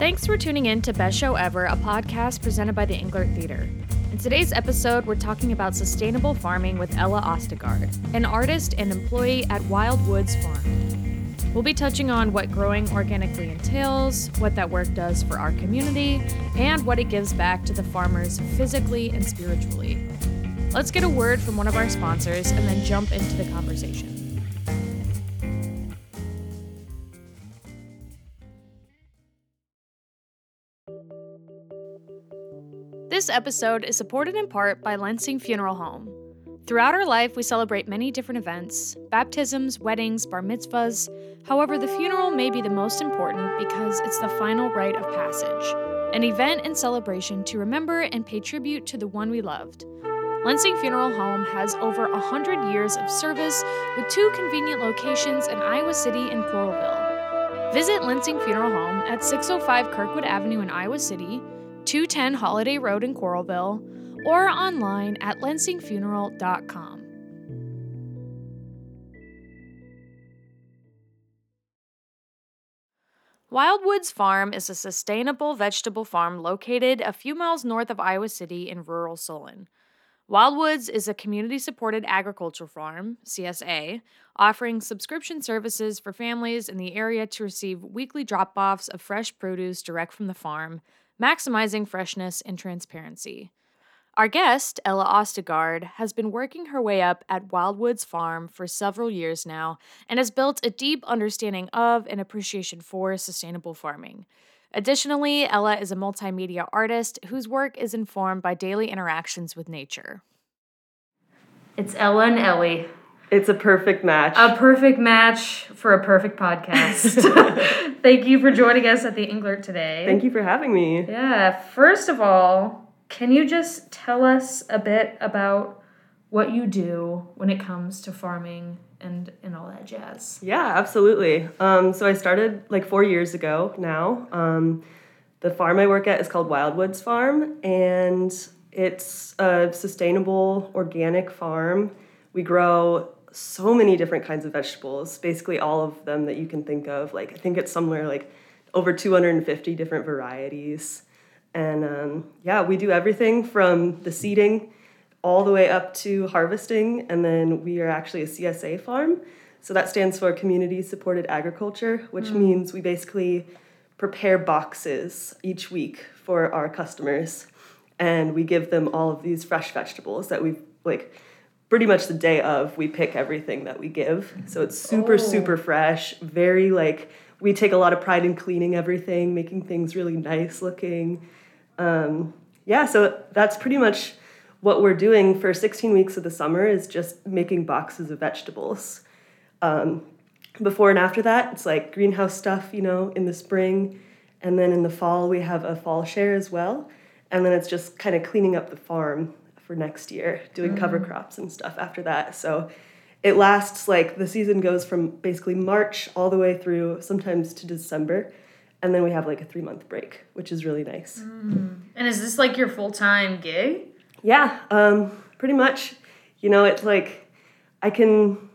Thanks for tuning in to Best Show Ever, a podcast presented by the Englert Theater. In today's episode, we're talking about sustainable farming with Ella Ostegard, an artist and employee at Wild Woods Farm. We'll be touching on what growing organically entails, what that work does for our community, and what it gives back to the farmers physically and spiritually. Let's get a word from one of our sponsors and then jump into the conversation. This episode is supported in part by Lensing Funeral Home. Throughout our life, we celebrate many different events baptisms, weddings, bar mitzvahs. However, the funeral may be the most important because it's the final rite of passage, an event and celebration to remember and pay tribute to the one we loved. Lensing Funeral Home has over 100 years of service with two convenient locations in Iowa City and Coralville. Visit Lensing Funeral Home at 605 Kirkwood Avenue in Iowa City 210 Holiday Road in Coralville, or online at lensingfuneral.com. Wildwoods Farm is a sustainable vegetable farm located a few miles north of Iowa City in rural Solon. Wildwoods is a community supported agriculture farm, CSA, offering subscription services for families in the area to receive weekly drop offs of fresh produce direct from the farm maximizing freshness and transparency. Our guest, Ella Ostegard, has been working her way up at Wildwoods Farm for several years now and has built a deep understanding of and appreciation for sustainable farming. Additionally, Ella is a multimedia artist whose work is informed by daily interactions with nature. It's Ella and Ellie. It's a perfect match. A perfect match for a perfect podcast. Thank you for joining us at the Englert today. Thank you for having me. Yeah. First of all, can you just tell us a bit about what you do when it comes to farming and, and all that jazz? Yeah, absolutely. Um, so I started like four years ago now. Um, the farm I work at is called Wildwoods Farm, and it's a sustainable organic farm. We grow so many different kinds of vegetables, basically all of them that you can think of. Like I think it's somewhere like over 250 different varieties. And um, yeah, we do everything from the seeding all the way up to harvesting. And then we are actually a CSA farm. So that stands for Community Supported Agriculture, which mm. means we basically prepare boxes each week for our customers. And we give them all of these fresh vegetables that we've like pretty much the day of we pick everything that we give. So it's super oh. super fresh very like we take a lot of pride in cleaning everything making things really nice looking. Um, yeah so that's pretty much what we're doing for 16 weeks of the summer is just making boxes of vegetables. Um, before and after that it's like greenhouse stuff you know in the spring. And then in the fall we have a fall share as well. And then it's just kind of cleaning up the farm for next year, doing mm. cover crops and stuff after that. So it lasts like the season goes from basically March all the way through sometimes to December. And then we have like a three month break, which is really nice. Mm. And is this like your full time gig? Yeah, um, pretty much. You know, it's like I can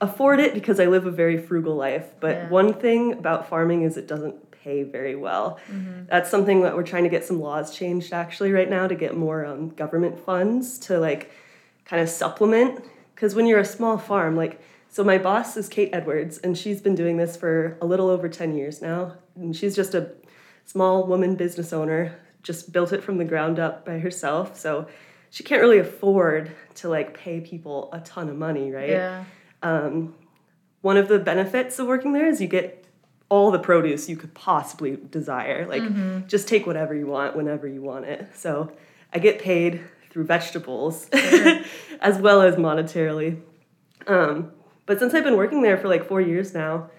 afford it because I live a very frugal life. But yeah. one thing about farming is it doesn't pay very well. Mm-hmm. That's something that we're trying to get some laws changed actually right now to get more um, government funds to like kind of supplement. Because when you're a small farm, like, so my boss is Kate Edwards, and she's been doing this for a little over 10 years now. And she's just a small woman business owner, just built it from the ground up by herself. So she can't really afford to like pay people a ton of money, right? Yeah. Um, one of the benefits of working there is you get all the produce you could possibly desire. Like, mm-hmm. just take whatever you want whenever you want it. So, I get paid through vegetables as well as monetarily. Um, but since I've been working there for like four years now,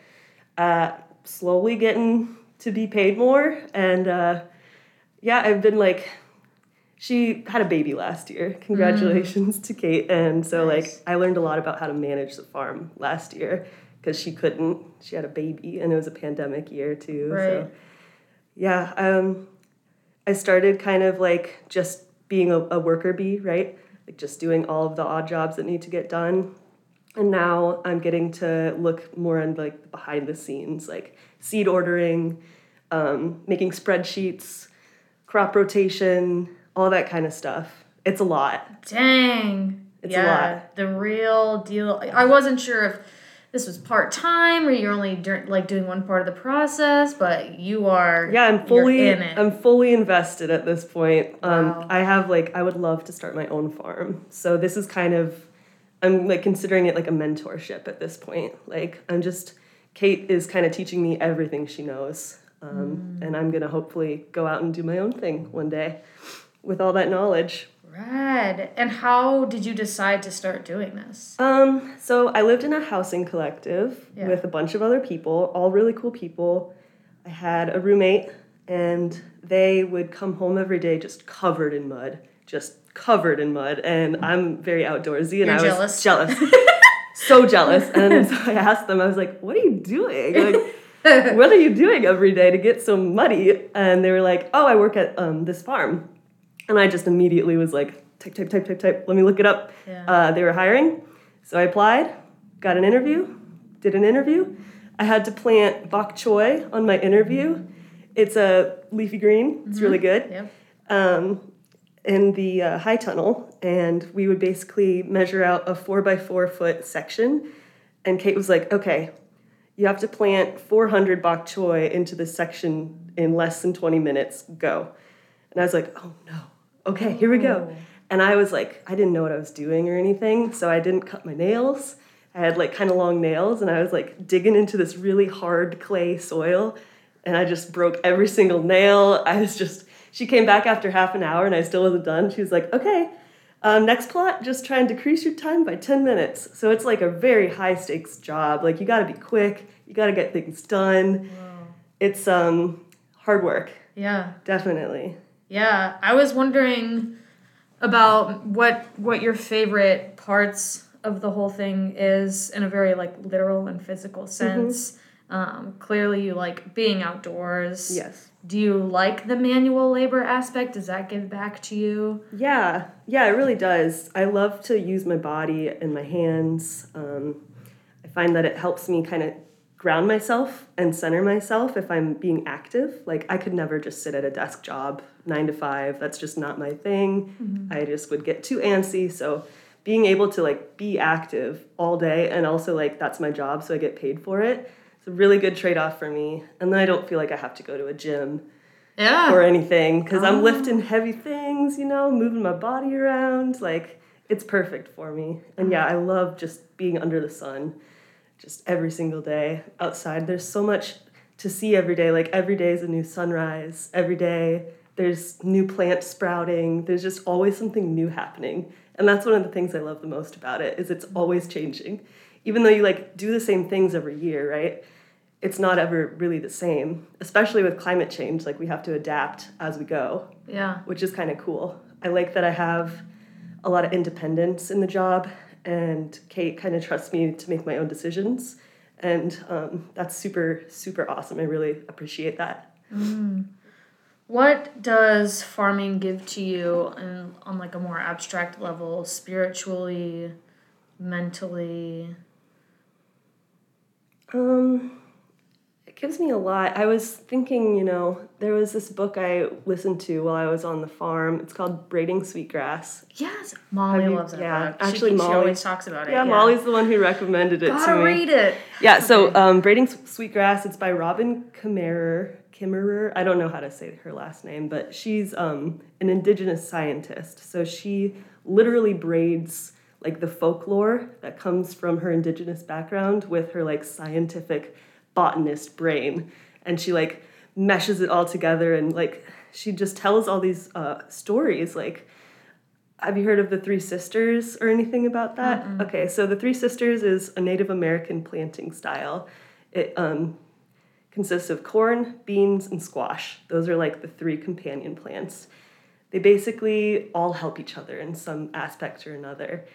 uh, slowly getting to be paid more. And uh, yeah, I've been like, she had a baby last year. Congratulations mm. to Kate. And so, nice. like, I learned a lot about how to manage the farm last year because she couldn't. She had a baby, and it was a pandemic year too. Right. So, yeah, um, I started kind of like just being a, a worker bee, right? Like just doing all of the odd jobs that need to get done. And now I'm getting to look more on like behind the scenes, like seed ordering, um, making spreadsheets, crop rotation, all that kind of stuff. It's a lot. Dang. It's a yeah, lot. the real deal. I wasn't sure if this was part time or you're only dur- like doing one part of the process, but you are. Yeah, I'm fully in it. I'm fully invested at this point. Um, Wow. I have like I would love to start my own farm. So this is kind of I'm like considering it like a mentorship at this point. Like I'm just Kate is kind of teaching me everything she knows. Um, Mm. and I'm gonna hopefully go out and do my own thing one day with all that knowledge. Rad. And how did you decide to start doing this? Um, so I lived in a housing collective Yeah. with a bunch of other people, all really cool people. I had a roommate, and they would come home every day just covered in mud, just covered in mud. And I'm very outdoorsy, and You're I was jealous? jealous, so jealous. And so I asked them, I was like, "What are you doing? Like, what are you doing every day to get so muddy?" And they were like, "Oh, I work at um, this farm." And I just immediately was like, type, type, type, type, type. Let me look it up. Yeah. Uh, they were hiring. So I applied, got an interview, did an interview. I had to plant bok choy on my interview. It's a leafy green, it's really good. Yep. Um, in the uh, high tunnel, and we would basically measure out a four by four foot section. And Kate was like, okay, you have to plant 400 bok choy into this section in less than 20 minutes. Go. And I was like, oh no. Okay, here we go. Oh. And I was like, I didn't know what I was doing or anything, so I didn't cut my nails. I had like kind of long nails, and I was like digging into this really hard clay soil, and I just broke every single nail. I was just, she came back after half an hour, and I still wasn't done. She was like, okay, um, next plot, just try and decrease your time by 10 minutes. So it's like a very high stakes job. Like you gotta be quick, you gotta get things done. Wow. It's um, hard work, Yeah. definitely. Yeah. I was wondering about what what your favorite parts of the whole thing is in a very like literal and physical sense. Um, clearly, you like being outdoors. Yes. Do you like the manual labor aspect? Does that give back to you? Yeah, yeah, it really does. I love to use my body and my hands. Um, I find that it helps me kind of ground myself and center myself if I'm being active. Like, I could never just sit at a desk job nine to five. That's just not my thing. Mm-hmm. I just would get too antsy. So, being able to like be active all day and also like that's my job, so I get paid for it. It's a really good trade off for me. And then I don't feel like I have to go to a gym Yeah. or anything because I'm Oh. lifting heavy things, you know, moving my body around. Like, it's perfect for me. And uh-huh. yeah, I love just being under the sun just every single day outside. There's so much to see every day. Like, every day is a new sunrise. Every day there's new plants sprouting. There's just always something new happening. And that's one of the things I love the most about it is it's always changing. Even though you like do the same things every year, right? It's not ever really the same, especially with climate change. Like we have to adapt as we go, Yeah. which is kind of cool. I like that I have a lot of independence in the job, and Kate kind of trusts me to make my own decisions. And um, that's super, super awesome. I really appreciate that. What does farming give to you in, on like a more abstract level, spiritually, mentally? Um, gives me a lot. I was thinking, you know, there was this book I listened to while I was on the farm. It's called Braiding Sweetgrass. Yes, Molly you- loves that yeah, book. She- actually, she, Molly- always talks about it. Yeah, Molly's the one who recommended it Gotta to me. read it. Yeah, so um, Braiding Sweetgrass, it's by Robin Kimmerer. Kimmerer, I don't know how to say her last name, but she's um, an indigenous scientist. So she literally braids like the folklore that comes from her indigenous background with her like scientific botanist brain. And she like meshes it all together and like she just tells all these uh, stories like have you heard of the Three Sisters or anything about that? Okay, so the Three Sisters is a Native American planting style. It um, consists of corn, beans, and squash. Those are like the three companion plants. They basically all help each other in some aspect or another.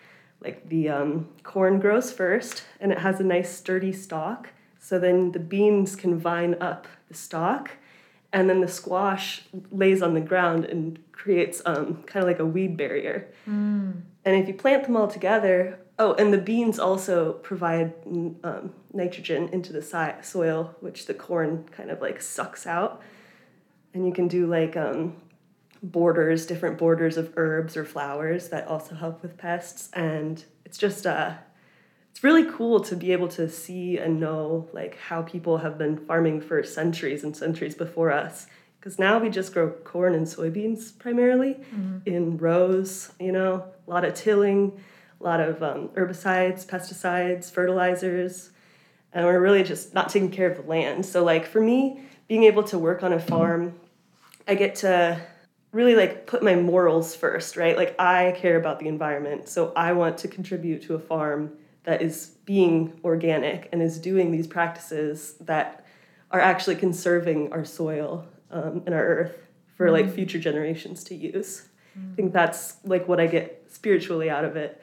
Like the um, corn grows first, and it has a nice sturdy stalk. So then the beans can vine up the stalk, and then the squash lays on the ground and creates um, kind of like a weed barrier. And if you plant them all together, Oh, and the beans also provide um, nitrogen into the si- soil, which the corn kind of like sucks out. And you can do like um, borders, different borders of herbs or flowers that also help with pests. And it's just uh, it's really cool to be able to see and know like how people have been farming for centuries and centuries before us. Because now we just grow corn and soybeans primarily mm-hmm. in rows. You know, a lot of tilling a lot of um, herbicides, pesticides, fertilizers, and we're really just not taking care of the land. So, like for me, being able to work on a farm, I get to really like put my morals first, right? Like I care about the environment, so I want to contribute to a farm that is being organic and is doing these practices that are actually conserving our soil um, and our earth for like mm. future generations to use. Mm. I think that's like what I get spiritually out of it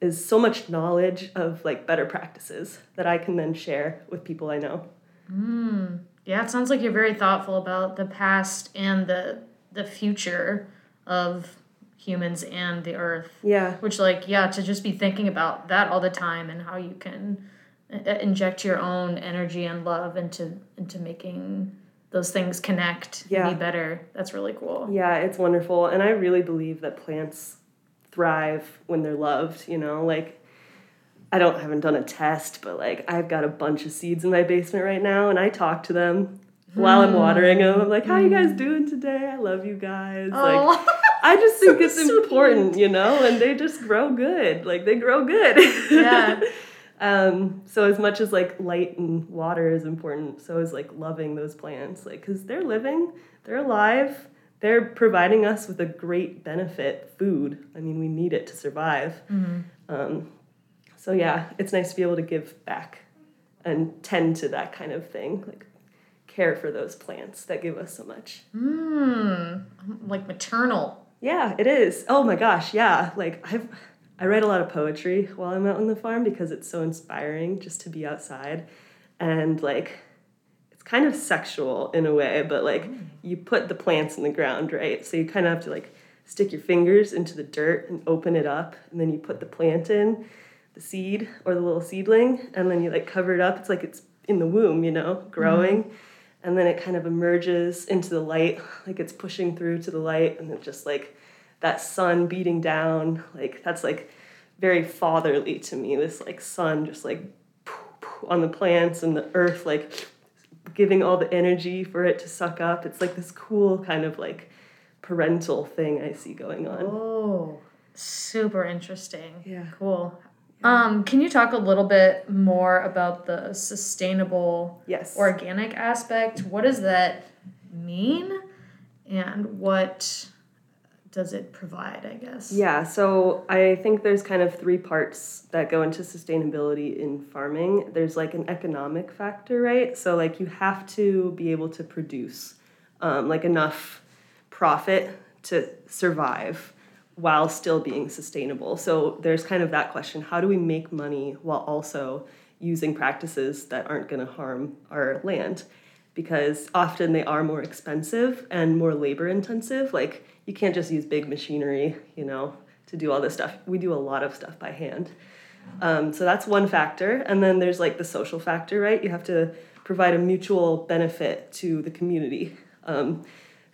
is so much knowledge of like better practices that I can then share with people I know. Mm. Yeah, it sounds like you're very thoughtful about the past and the the future of humans and the earth. Yeah. Which like yeah, to just be thinking about that all the time and how you can uh, inject your own energy and love into into making those things connect yeah. be better. That's really cool. Yeah, it's wonderful. And I really believe that plants thrive when they're loved, you know, like I don't I haven't done a test, but like I've got a bunch of seeds in my basement right now and I talk to them while I'm watering them. I'm like, "How you guys mm. doing today? I love you guys." Oh. Like I just think so it's important, you know, and they just grow good. Like they grow good. Yeah. um, so as much as like light and water is important, so is like loving those plants, like because they're living, they're alive, they're providing us with a great benefit food. I mean, we need it to survive. Mm-hmm. Um, so, yeah, it's nice to be able to give back and tend to that kind of thing, like care for those plants that give us so much. Mm, like maternal. Yeah, it is. Oh my gosh, yeah. Like, I've. I write a lot of poetry while I'm out on the farm because it's so inspiring just to be outside and like it's kind of sexual in a way, but like mm. you put the plants in the ground, right? So you kind of have to like stick your fingers into the dirt and open it up, and then you put the plant in, the seed or the little seedling, and then you like cover it up. It's like it's in the womb, you know, growing. Mm-hmm. And then it kind of emerges into the light, like it's pushing through to the light, and then just like that sun beating down, like that's like very fatherly to me. This like sun just like on the plants and the earth like giving all the energy for it to suck up. It's like this cool kind of like parental thing I see going on. Oh, super interesting. Yeah. Cool. Um, can you talk a little bit more about the sustainable yes. organic aspect? What does that mean? And what does it provide, I guess? Yeah, so I think there's kind of three parts that go into sustainability in farming. There's like an economic factor, right? So, like, you have to be able to produce um, like enough profit to survive while still being sustainable. So, there's kind of that question how do we make money while also using practices that aren't going to harm our land? Because often they are more expensive and more labor intensive. Like, you can't just use big machinery, you know, to do all this stuff. We do a lot of stuff by hand. Um, so that's one factor. And then there's like the social factor, right? You have to provide a mutual benefit to the community. Um,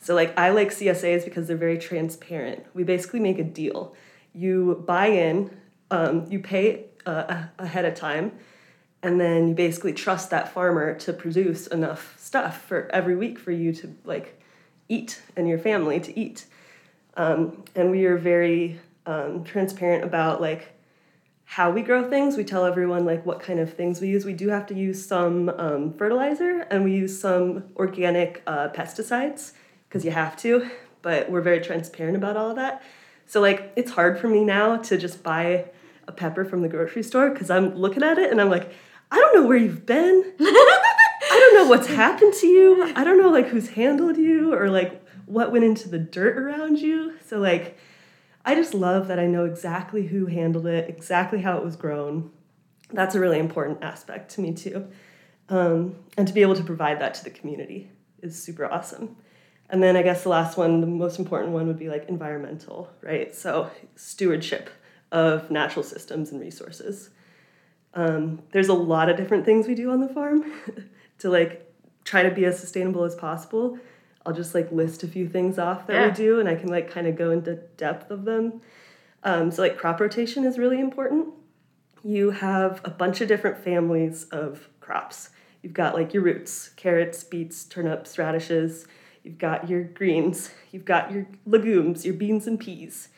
so, like, I like CSAs because they're very transparent. We basically make a deal. You buy in, um, you pay uh, ahead of time, and then you basically trust that farmer to produce enough stuff for every week for you to like eat and your family to eat. Um, and we are very um, transparent about like how we grow things. We tell everyone like what kind of things we use. We do have to use some um, fertilizer and we use some organic uh, pesticides because you have to. But we're very transparent about all of that. So like it's hard for me now to just buy a pepper from the grocery store because I'm looking at it and I'm like, I don't know where you've been. I don't know what's happened to you. I don't know like who's handled you or like what went into the dirt around you. So, like, I just love that I know exactly who handled it, exactly how it was grown. That's a really important aspect to me, too. Um, and to be able to provide that to the community is super awesome. And then I guess the last one, the most important one would be like environmental, right? So, stewardship of natural systems and resources. Um, there's a lot of different things we do on the farm to like try to be as sustainable as possible. I'll just like list a few things off that Yeah. we do, and I can like kind of go into depth of them. Um, so like crop rotation is really important. You have a bunch of different families of crops. You've got like your roots, carrots, beets, turnips, radishes. You've got your greens. You've got your legumes, your beans and peas.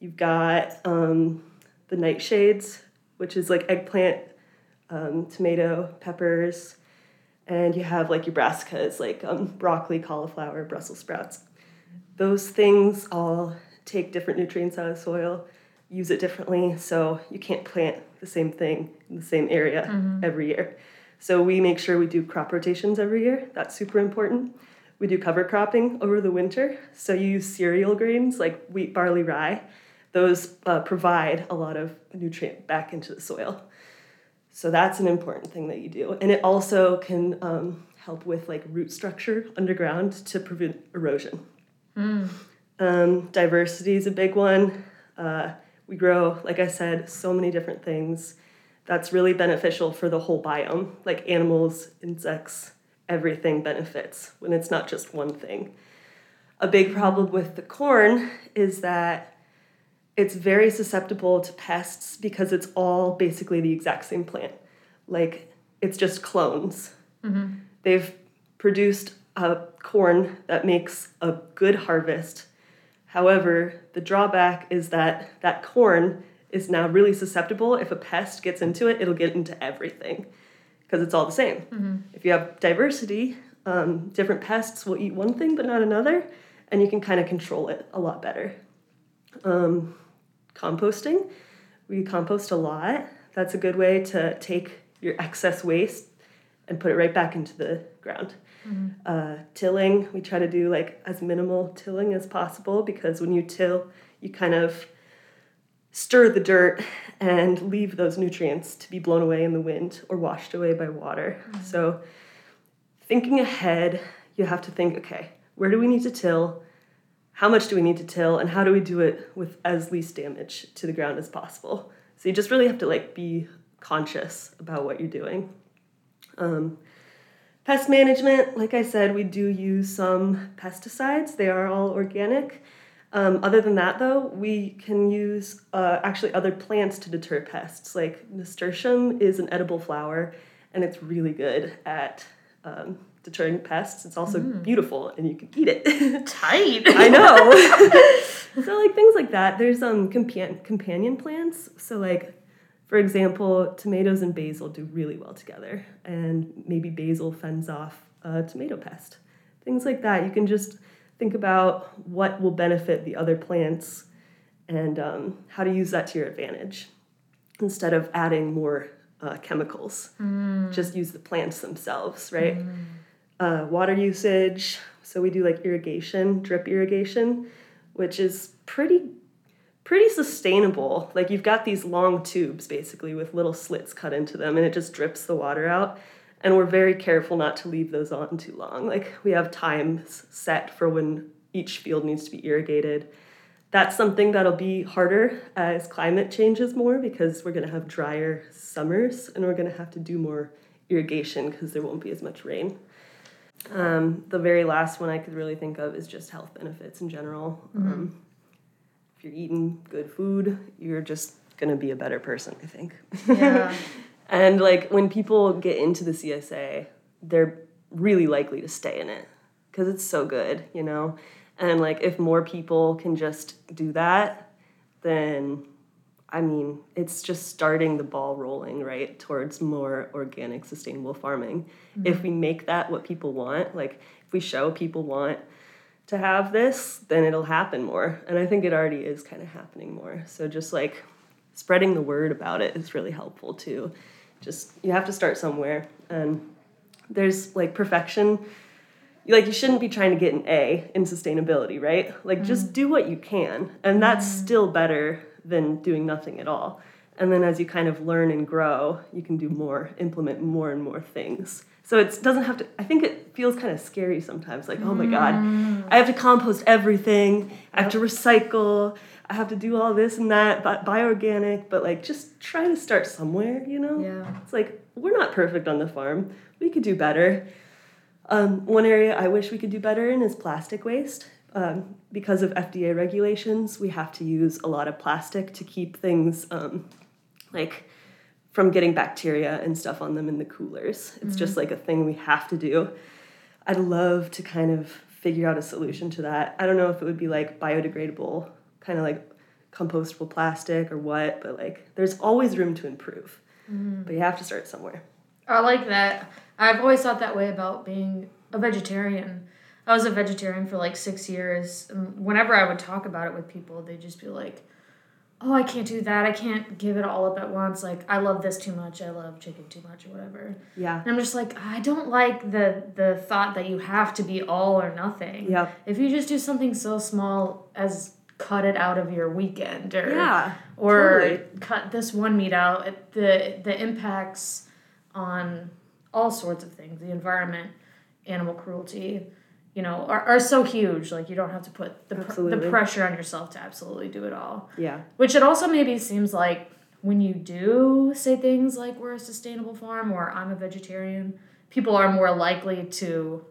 You've got um, the nightshades, which is like eggplant, um, tomato, peppers, and you have like your brassicas, like um, broccoli, cauliflower, Brussels sprouts. Those things all take different nutrients out of soil, use it differently, so you can't plant the same thing in the same area every year. So we make sure we do crop rotations every year. That's super important. We do cover cropping over the winter. So you use cereal grains like wheat, barley, rye. Those uh, provide a lot of nutrient back into the soil. So that's an important thing that you do. And it also can um, help with like root structure underground to prevent erosion. Um, diversity is a big one. Uh, we grow, like I said, so many different things. That's really beneficial for the whole biome, like animals, insects, everything benefits when it's not just one thing. A big problem with the corn is that it's very susceptible to pests because it's all basically the exact same plant. Like it's just clones. Mm-hmm. They've produced a corn that makes a good harvest. However, the drawback is that that corn is now really susceptible. If a pest gets into it, it'll get into everything because it's all the same. If you have diversity, um, different pests will eat one thing but not another, and you can kind of control it a lot better. Um, composting, we compost a lot. That's a good way to take your excess waste and put it right back into the ground. Uh, tilling, we try to do like as minimal tilling as possible because when you till, you kind of stir the dirt and leave those nutrients to be blown away in the wind or washed away by water. So, thinking ahead, you have to think okay, where do we need to till? How much do we need to till? And how do we do it with as least damage to the ground as possible? So, you just really have to like be conscious about what you're doing. Um, pest management, like I said, we do use some pesticides. They are all organic. Um, other than that, though, we can use uh, actually other plants to deter pests. Like nasturtium is an edible flower, and it's really good at um, deterring pests. It's also beautiful, and you can eat it. Tight. I know. so like things like that. There's um compan- companion plants. So like for example, tomatoes and basil do really well together, and maybe basil fends off a tomato pest. Things like that. You can just think about what will benefit the other plants and um, how to use that to your advantage instead of adding more uh, chemicals. Just use the plants themselves, right? uh, water usage. So we do like irrigation, drip irrigation, which is pretty pretty sustainable. Like you've got these long tubes basically with little slits cut into them and it just drips the water out. And we're very careful not to leave those on too long. Like we have times set for when each field needs to be irrigated. That's something that'll be harder as climate changes more because we're going to have drier summers and we're going to have to do more irrigation because there won't be as much rain. Um, the very last one I could really think of is just health benefits in general. Um, if you're eating good food, you're just gonna be a better person, I think. Yeah. and like when people get into the CSA, they're really likely to stay in it because it's so good, you know. And like if more people can just do that, then I mean, it's just starting the ball rolling, right, towards more organic, sustainable farming. Mm-hmm. If we make that what people want, like if we show people want to have this, then it'll happen more. And I think it already is kind of happening more. So just like spreading the word about it is really helpful too. Just you have to start somewhere. And there's like perfection. Like you shouldn't be trying to get an A in sustainability, right? Like just mm. do what you can. And that's mm. still better than doing nothing at all. And then as you kind of learn and grow, you can do more, implement more and more things. So it doesn't have to, I think it feels kind of scary sometimes like, oh my God, I have to compost everything, I have to recycle, I have to do all this and that, buy, buy organic, but like just try to start somewhere, you know? Yeah. It's like, we're not perfect on the farm, we could do better. Um, one area I wish we could do better in is plastic waste. Um, because of FDA regulations, we have to use a lot of plastic to keep things um, like from getting bacteria and stuff on them in the coolers. It's just mm-hmm. like a thing we have to do. I'd love to kind of figure out a solution to that. I don't know if it would be like biodegradable, kind of like compostable plastic or what, but like there's always room to improve. Mm-hmm. But you have to start somewhere. I like that. I've always thought that way about being a vegetarian. I was a vegetarian for like six years. And whenever I would talk about it with people, they'd just be like, oh, I can't do that. I can't give it all up at once. Like, I love this too much. I love chicken too much or whatever. Yeah. And I'm just like, I don't like the the thought that you have to be all or nothing. Yeah. If you just do something so small as cut it out of your weekend or Yeah. or totally. cut this one meat out, it, the the impacts on all sorts of things, the environment, animal cruelty, you know, are, are so huge. Like you don't have to put the pr- the pressure on yourself to absolutely do it all. Yeah. Which it also maybe seems like when you do say things like we're a sustainable farm or I'm a vegetarian, people are more likely to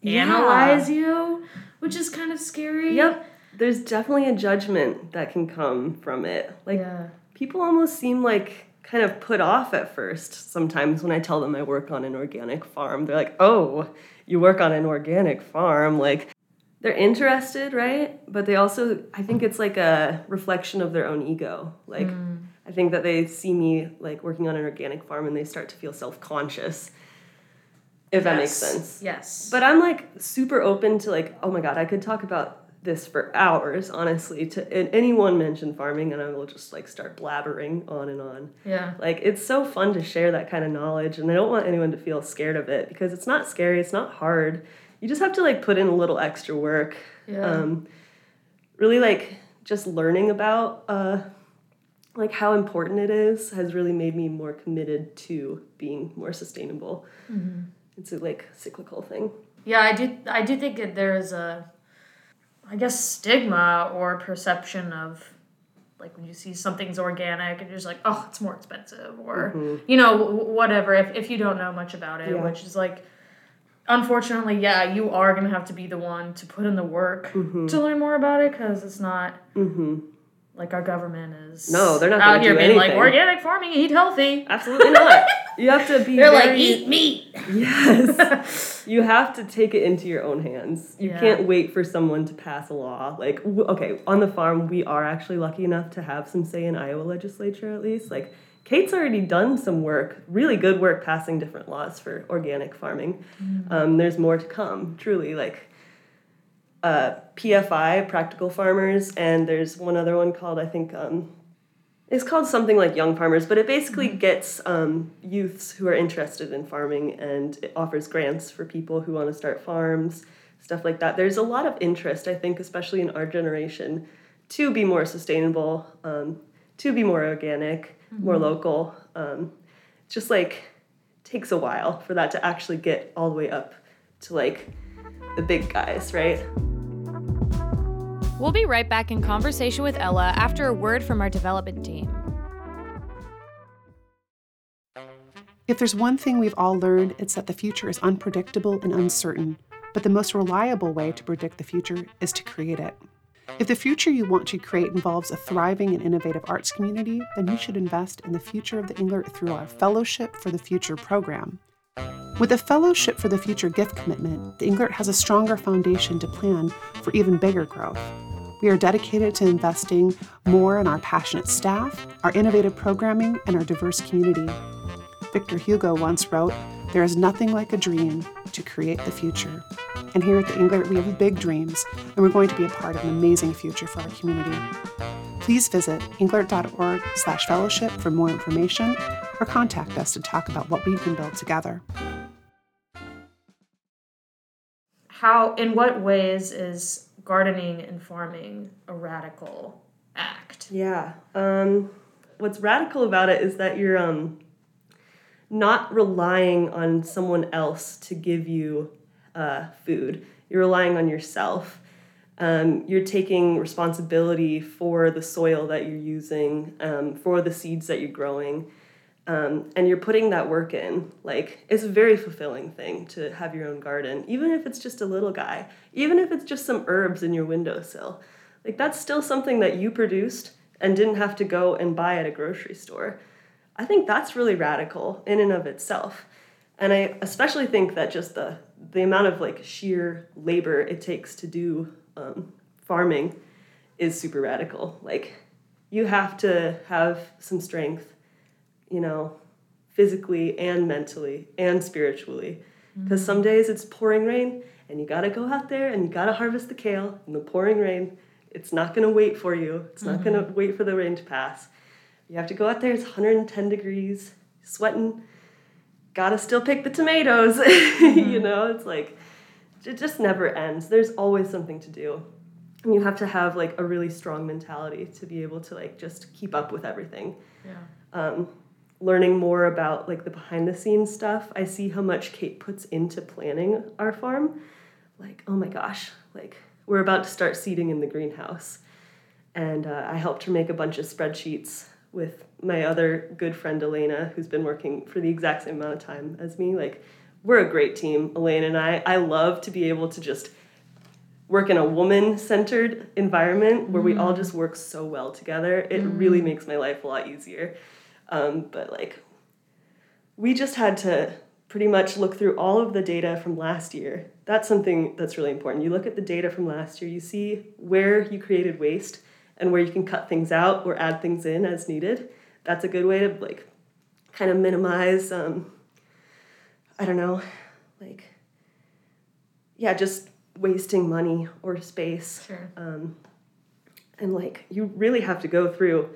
Yeah. analyze you, which is kind of scary. Yep. There's definitely a judgment that can come from it. Like yeah. people almost seem like kind of put off at first sometimes when I tell them I work on an organic farm. They're like, "Oh, you work on an organic farm." Like they're interested, right? But they also I think it's like a reflection of their own ego. Like hmm. I think that they see me like working on an organic farm and they start to feel self-conscious. If that makes Yes. sense. Yes. But I'm like super open to like, oh my god, I could talk about this for hours, honestly. To and anyone mention farming, and I will just like start blabbering on and on. yeah. Like it's so fun to share that kind of knowledge, and I don't want anyone to feel scared of it because it's not scary. It's not hard. You just have to like put in a little extra work. Yeah. Um, really like just learning about uh, like how important it is has really made me more committed to being more sustainable. It's a like cyclical thing. Yeah, I do. I do think that there's a, I guess, stigma or perception of, like when you see something's organic and you're just like, oh, it's more expensive, or mm-hmm. you know, whatever. If if you don't know much about it, Yeah. which is like, unfortunately, yeah, you are gonna have to be the one to put in the work mm-hmm. to learn more about it because it's not. Mm-hmm. Like our government is No, they're not out here being like organic farming, eat healthy. Absolutely not. You have to be. They're like eat meat. Yes. you have to take it into your own hands. You Yeah. can't wait for someone to pass a law. Like, okay, on the farm, we are actually lucky enough to have some say in Iowa legislature at least. Like, Kate's already done some work, really good work, passing different laws for organic farming. Um, there's more to come, truly. Like, uh, PFI, Practical Farmers, and there's one other one called, I think, um, it's called something like Young Farmers, but it basically gets um, youths who are interested in farming and it offers grants for people who want to start farms, stuff like that. There's a lot of interest, I think, especially in our generation, to be more sustainable, um, to be more organic, more local. Um, just like takes a while for that to actually get all the way up to like the big guys, right? We'll be right back in conversation with Ella after a word from our development team. If there's one thing we've all learned, it's that the future is unpredictable and uncertain, but the most reliable way to predict the future is to create it. If the future you want to create involves a thriving and innovative arts community, then you should invest in the future of the Englert through our Fellowship for the Future program. With a Fellowship for the Future gift commitment, the Englert has a stronger foundation to plan for even bigger growth. We are dedicated to investing more in our passionate staff, our innovative programming, and our diverse community. Victor Hugo once wrote, There is nothing like a dream to create the future. And here at the Englert, we have big dreams, and we're going to be a part of an amazing future for our community. Please visit englert.org slash fellowship for more information or contact us to talk about what we can build together. How, in what ways is gardening and farming a radical act? Yeah. Um, what's radical about it is that you're um, not relying on someone else to give you uh, food. You're relying on yourself. Um, you're taking responsibility for the soil that you're using, um, for the seeds that you're growing, um, and you're putting that work in. Like, it's a very fulfilling thing to have your own garden, even if it's just a little guy, even if it's just some herbs in your windowsill. Like, that's still something that you produced and didn't have to go and buy at a grocery store. I think that's really radical in and of itself. And I especially think that just the the amount of like sheer labor it takes to do um, farming is super radical. Like you have to have some strength, you know, physically and mentally and spiritually. Because mm-hmm. some days it's pouring rain and you gotta go out there and you gotta harvest the kale in the pouring rain. It's not gonna wait for you. It's mm-hmm. not gonna mm-hmm. wait for the rain to pass. You have to go out there, it's 110 degrees, sweating gotta still pick the tomatoes. Mm-hmm. you know, it's like it just never ends. There's always something to do. And you have to have like a really strong mentality to be able to like just keep up with everything. Yeah. Um, learning more about like the behind the scenes stuff, I see how much Kate puts into planning our farm. Like, oh my gosh, like we're about to start seeding in the greenhouse. And uh, I helped her make a bunch of spreadsheets with my other good friend Elena, who's been working for the exact same amount of time as me. Like, we're a great team, Elaine and I. I love to be able to just work in a woman centered environment where mm. we all mm. just work so well together. It mm. really makes my life a lot easier. Um, but, like, we just had to pretty much look through all of the data from last year. That's something that's really important. You look at the data from last year, you see where you created waste and where you can cut things out or add things in as needed. That's a good way to like kind of minimize um, I don't know, like yeah, just wasting money or space. Sure. Um, and like you really have to go through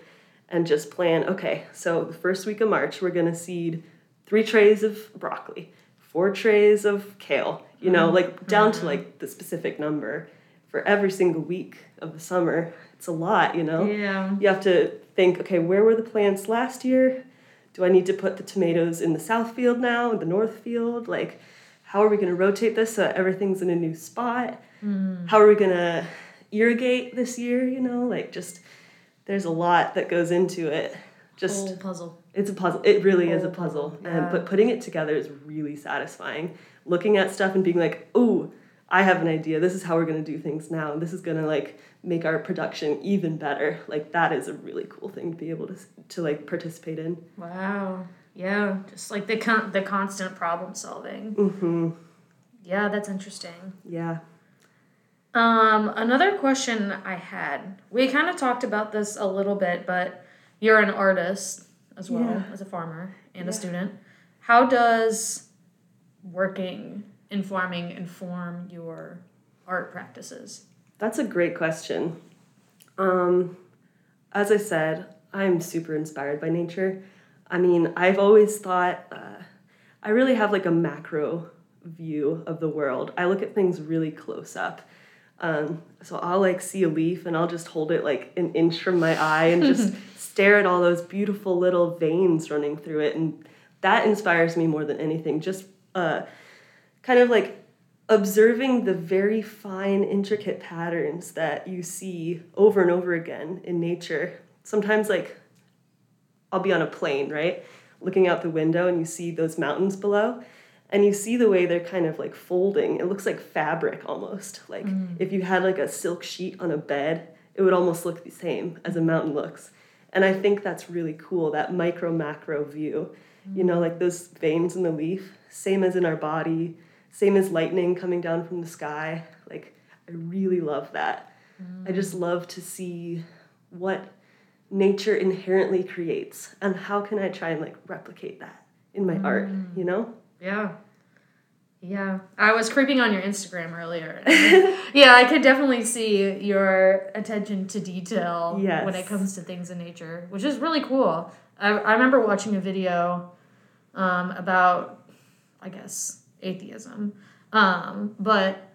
and just plan, okay, so the first week of March we're gonna seed three trays of broccoli, four trays of kale, you know, mm-hmm. like down mm-hmm. to like the specific number for every single week of the summer it's a lot, you know? Yeah. You have to think, okay, where were the plants last year? Do I need to put the tomatoes in the south field now, the north field? Like, how are we going to rotate this so that everything's in a new spot? Mm. How are we going to irrigate this year? You know, like just there's a lot that goes into it. Just Whole puzzle. It's a puzzle. It really Whole is a puzzle, yeah. and but putting it together is really satisfying. Looking at stuff and being like, "Oh, I have an idea. This is how we're going to do things now. This is going to like make our production even better. Like that is a really cool thing to be able to to like participate in. Wow. Yeah, just like the con- the constant problem solving. Mhm. Yeah, that's interesting. Yeah. Um another question I had. We kind of talked about this a little bit, but you're an artist as well yeah. as a farmer and yeah. a student. How does working in farming inform your art practices? That's a great question. Um, as I said, I'm super inspired by nature. I mean, I've always thought uh, I really have like a macro view of the world. I look at things really close up. Um, so I'll like see a leaf and I'll just hold it like an inch from my eye and just stare at all those beautiful little veins running through it. And that inspires me more than anything. Just uh, kind of like observing the very fine, intricate patterns that you see over and over again in nature. Sometimes, like, I'll be on a plane, right? Looking out the window, and you see those mountains below, and you see the way they're kind of like folding. It looks like fabric almost. Like, mm. if you had like a silk sheet on a bed, it would almost look the same as a mountain looks. And I think that's really cool, that micro macro view. Mm. You know, like those veins in the leaf, same as in our body same as lightning coming down from the sky. Like, I really love that. Mm. I just mm. love to see what nature inherently creates and how can I try and like replicate that in my mm. art, you know? Yeah. Yeah. I was creeping on your Instagram earlier. yeah, I could definitely see your attention to detail yes. when it comes to things in nature, which is really cool. I, I remember watching a video um, about, I guess, atheism. Um, but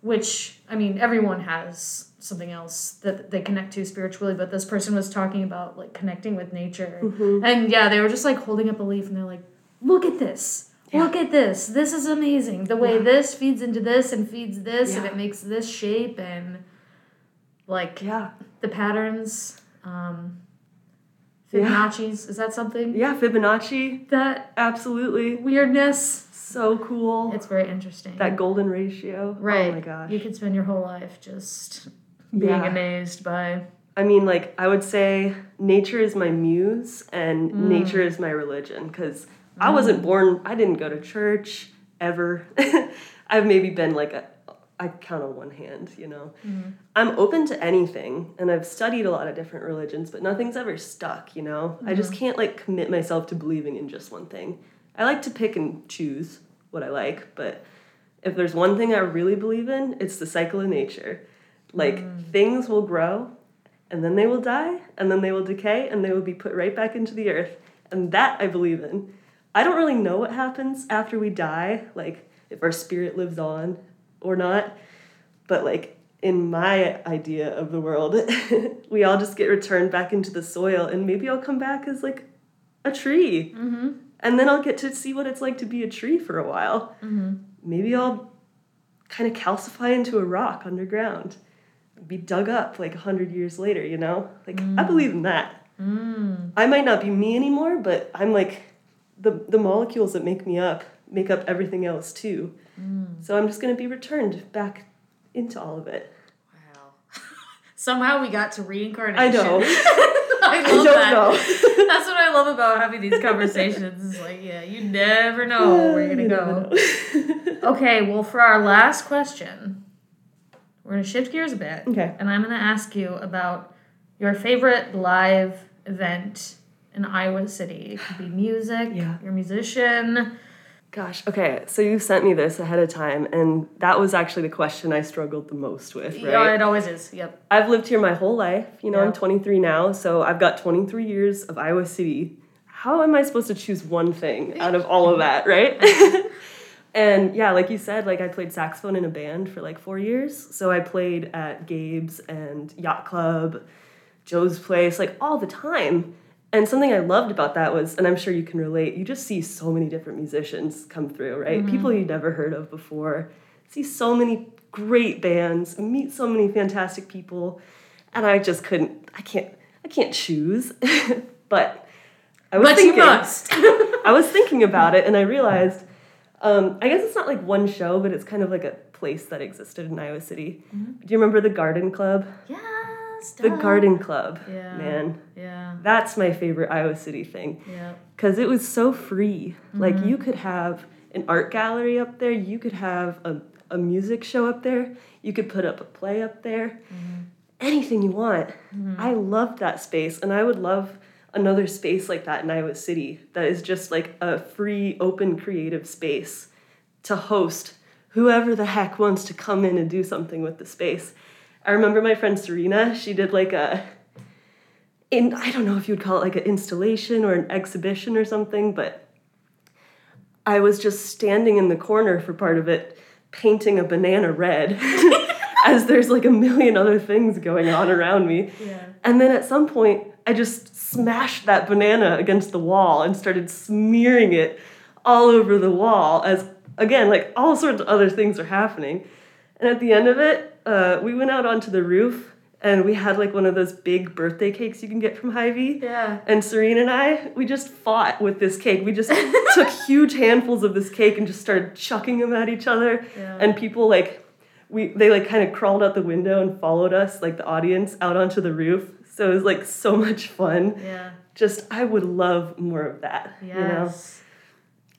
which I mean, everyone has something else that they connect to spiritually, but this person was talking about like connecting with nature. And yeah, they were just like holding up a leaf and they're like, look at this. Look at this. This is amazing. The way this feeds into this and feeds this and it makes this shape and like Yeah. the patterns. Um, Yeah. Is that something? Yeah, Fibonacci. That Absolutely. weirdness. So cool. It's very interesting. that golden ratio. right. Oh my gosh. You could spend your whole life just being Yeah. amazed by. I mean, like, I would say nature is my muse and Mm. nature is my religion because I wasn't born, I didn't go to church ever. I've maybe been like a, I count on one hand, you know. Mm-hmm. I'm open to anything and I've studied a lot of different religions, but nothing's ever stuck, you know. I just Mm-hmm. can't like commit myself to believing in just one thing. I like to pick and choose what I like, but if there's one thing I really believe in, it's the cycle of nature. Like Mm. things will grow and then they will die and then they will decay and they will be put right back into the earth. And that I believe in. I don't really know what happens after we die, like if our spirit lives on or not. But like in my idea of the world, we all just get returned back into the soil and maybe I'll come back as like a tree. Mm-hmm. And then I'll get to see what it's like to be a tree for a while. Mm-hmm. Maybe I'll kind of calcify into a rock underground, be dug up like a hundred years later, you know? Like, I believe in that. Mm. I might not be me anymore, but I'm like, the, the molecules that make me up make up everything else too. Mm. So I'm just going to be returned back into all of it. Wow. Somehow we got to reincarnation. I know. I I love don't that. know. That's what I love about having these conversations. It's like, yeah, you never know where you're gonna go. Okay, well, for our last question, we're gonna shift gears a bit, okay. and I'm gonna ask you about your favorite live event in Iowa City. It could be music. Yeah. You're a musician. Gosh, okay, so you sent me this ahead of time, and that was actually the question I struggled the most with, right? Yeah, it always is. Yep. I've lived here my whole life. You know, Yeah. I'm 23 now, so I've got 23 years of Iowa City. How am I supposed to choose one thing out of all of that, right? and yeah, like you said, like I played saxophone in a band for like four years. So I played at Gabe's and Yacht Club, Joe's Place, like all the time. And something I loved about that was, and I'm sure you can relate, you just see so many different musicians come through, right? People you'd never heard of before. See so many great bands, meet so many fantastic people, and I just couldn't. I can't. I can't choose. but I was But thinking. you must. I was thinking about it, and I realized. Um, I guess it's not like one show, but it's kind of like a place that existed in Iowa City. Do you remember the Garden Club? Yes. The. Garden Club, Yeah. man. Yeah. That's my favorite Iowa City thing Yeah. because it was so free. Like mm-hmm. you could have an art gallery up there, you could have a, a music show up there, you could put up a play up there, mm-hmm. anything you want. Mm-hmm. I loved that space, and I would love another space like that in Iowa City that is just like a free, open, creative space to host whoever the heck wants to come in and do something with the space. I remember my friend Serena, she did like a in I don't know if you'd call it like an installation or an exhibition or something, but I was just standing in the corner for part of it, painting a banana red, as there's like a million other things going on around me. Yeah. And then at some point, I just smashed that banana against the wall and started smearing it all over the wall as, again, like all sorts of other things are happening. And at the end of it, uh, we went out onto the roof and we had like one of those big birthday cakes you can get from Hy-Vee. Yeah. And Serena and I, we just fought with this cake. We just took huge handfuls of this cake and just started chucking them at each other. Yeah. And people like, we they like kind of crawled out the window and followed us, like the audience, out onto the roof. So it was like so much fun. Yeah. Just I would love more of that. You know, Yes.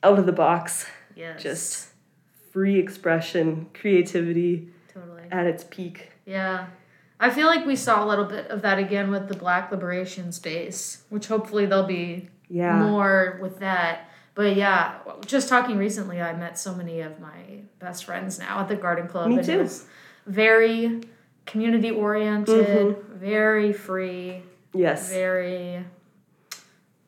out of the box, Yes. just free expression, creativity. At its peak. Yeah. I feel like we saw a little bit of that again with the Black Liberation Space, which hopefully there'll be Yeah. more with that. But yeah, just talking recently, I met so many of my best friends now at the Garden Club. Me too. It was very community oriented, very free, Yes. very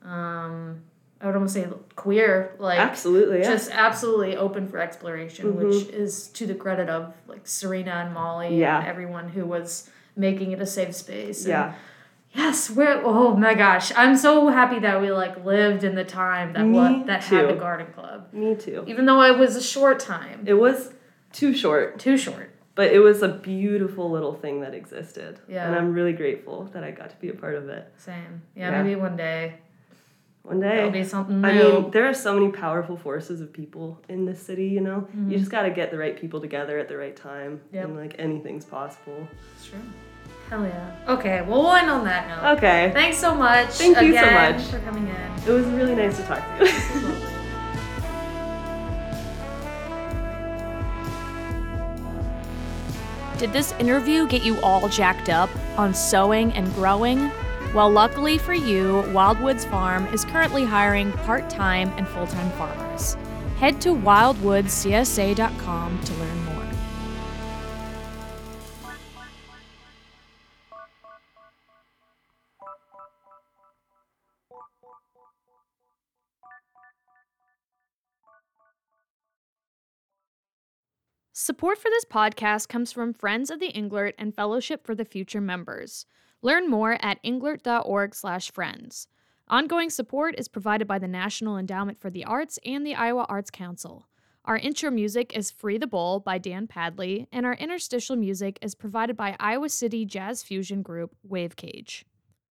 um I would almost say queer, like Absolutely, yeah. just absolutely open for exploration, mm-hmm. which is to the credit of like Serena and Molly Yeah. and everyone who was making it a safe space. And yeah. Yes, we're oh my gosh. I'm so happy that we like lived in the time that Me what that had the garden club. Me too. Even though it was a short time. It was too short, Too short. but it was a beautiful little thing that existed. Yeah. And I'm really grateful that I got to be a part of it. Same. Yeah, Yeah. maybe one day One there'll day. be something new. I mean, there are so many powerful forces of people in this city, you know? Mm-hmm. You just got to get the right people together at the right time. Yep. And like anything's possible. it's true. Hell yeah. Okay, well we'll end on that note. Okay. Thanks so much. Thank you so much. for coming in. It was really nice to talk to you. Did this interview get you all jacked up on sowing and growing? Well, luckily for you, Wildwoods Farm is currently hiring part time and full time farmers. Head to wildwoodscsa.com to learn more. Support for this podcast comes from Friends of the Englert and Fellowship for the Future members. Learn more at englert.org/friends. Ongoing support is provided by the National Endowment for the Arts and the Iowa Arts Council. Our intro music is Free the Bowl by Dan Padley, and our interstitial music is provided by Iowa City jazz fusion group Wave Cage.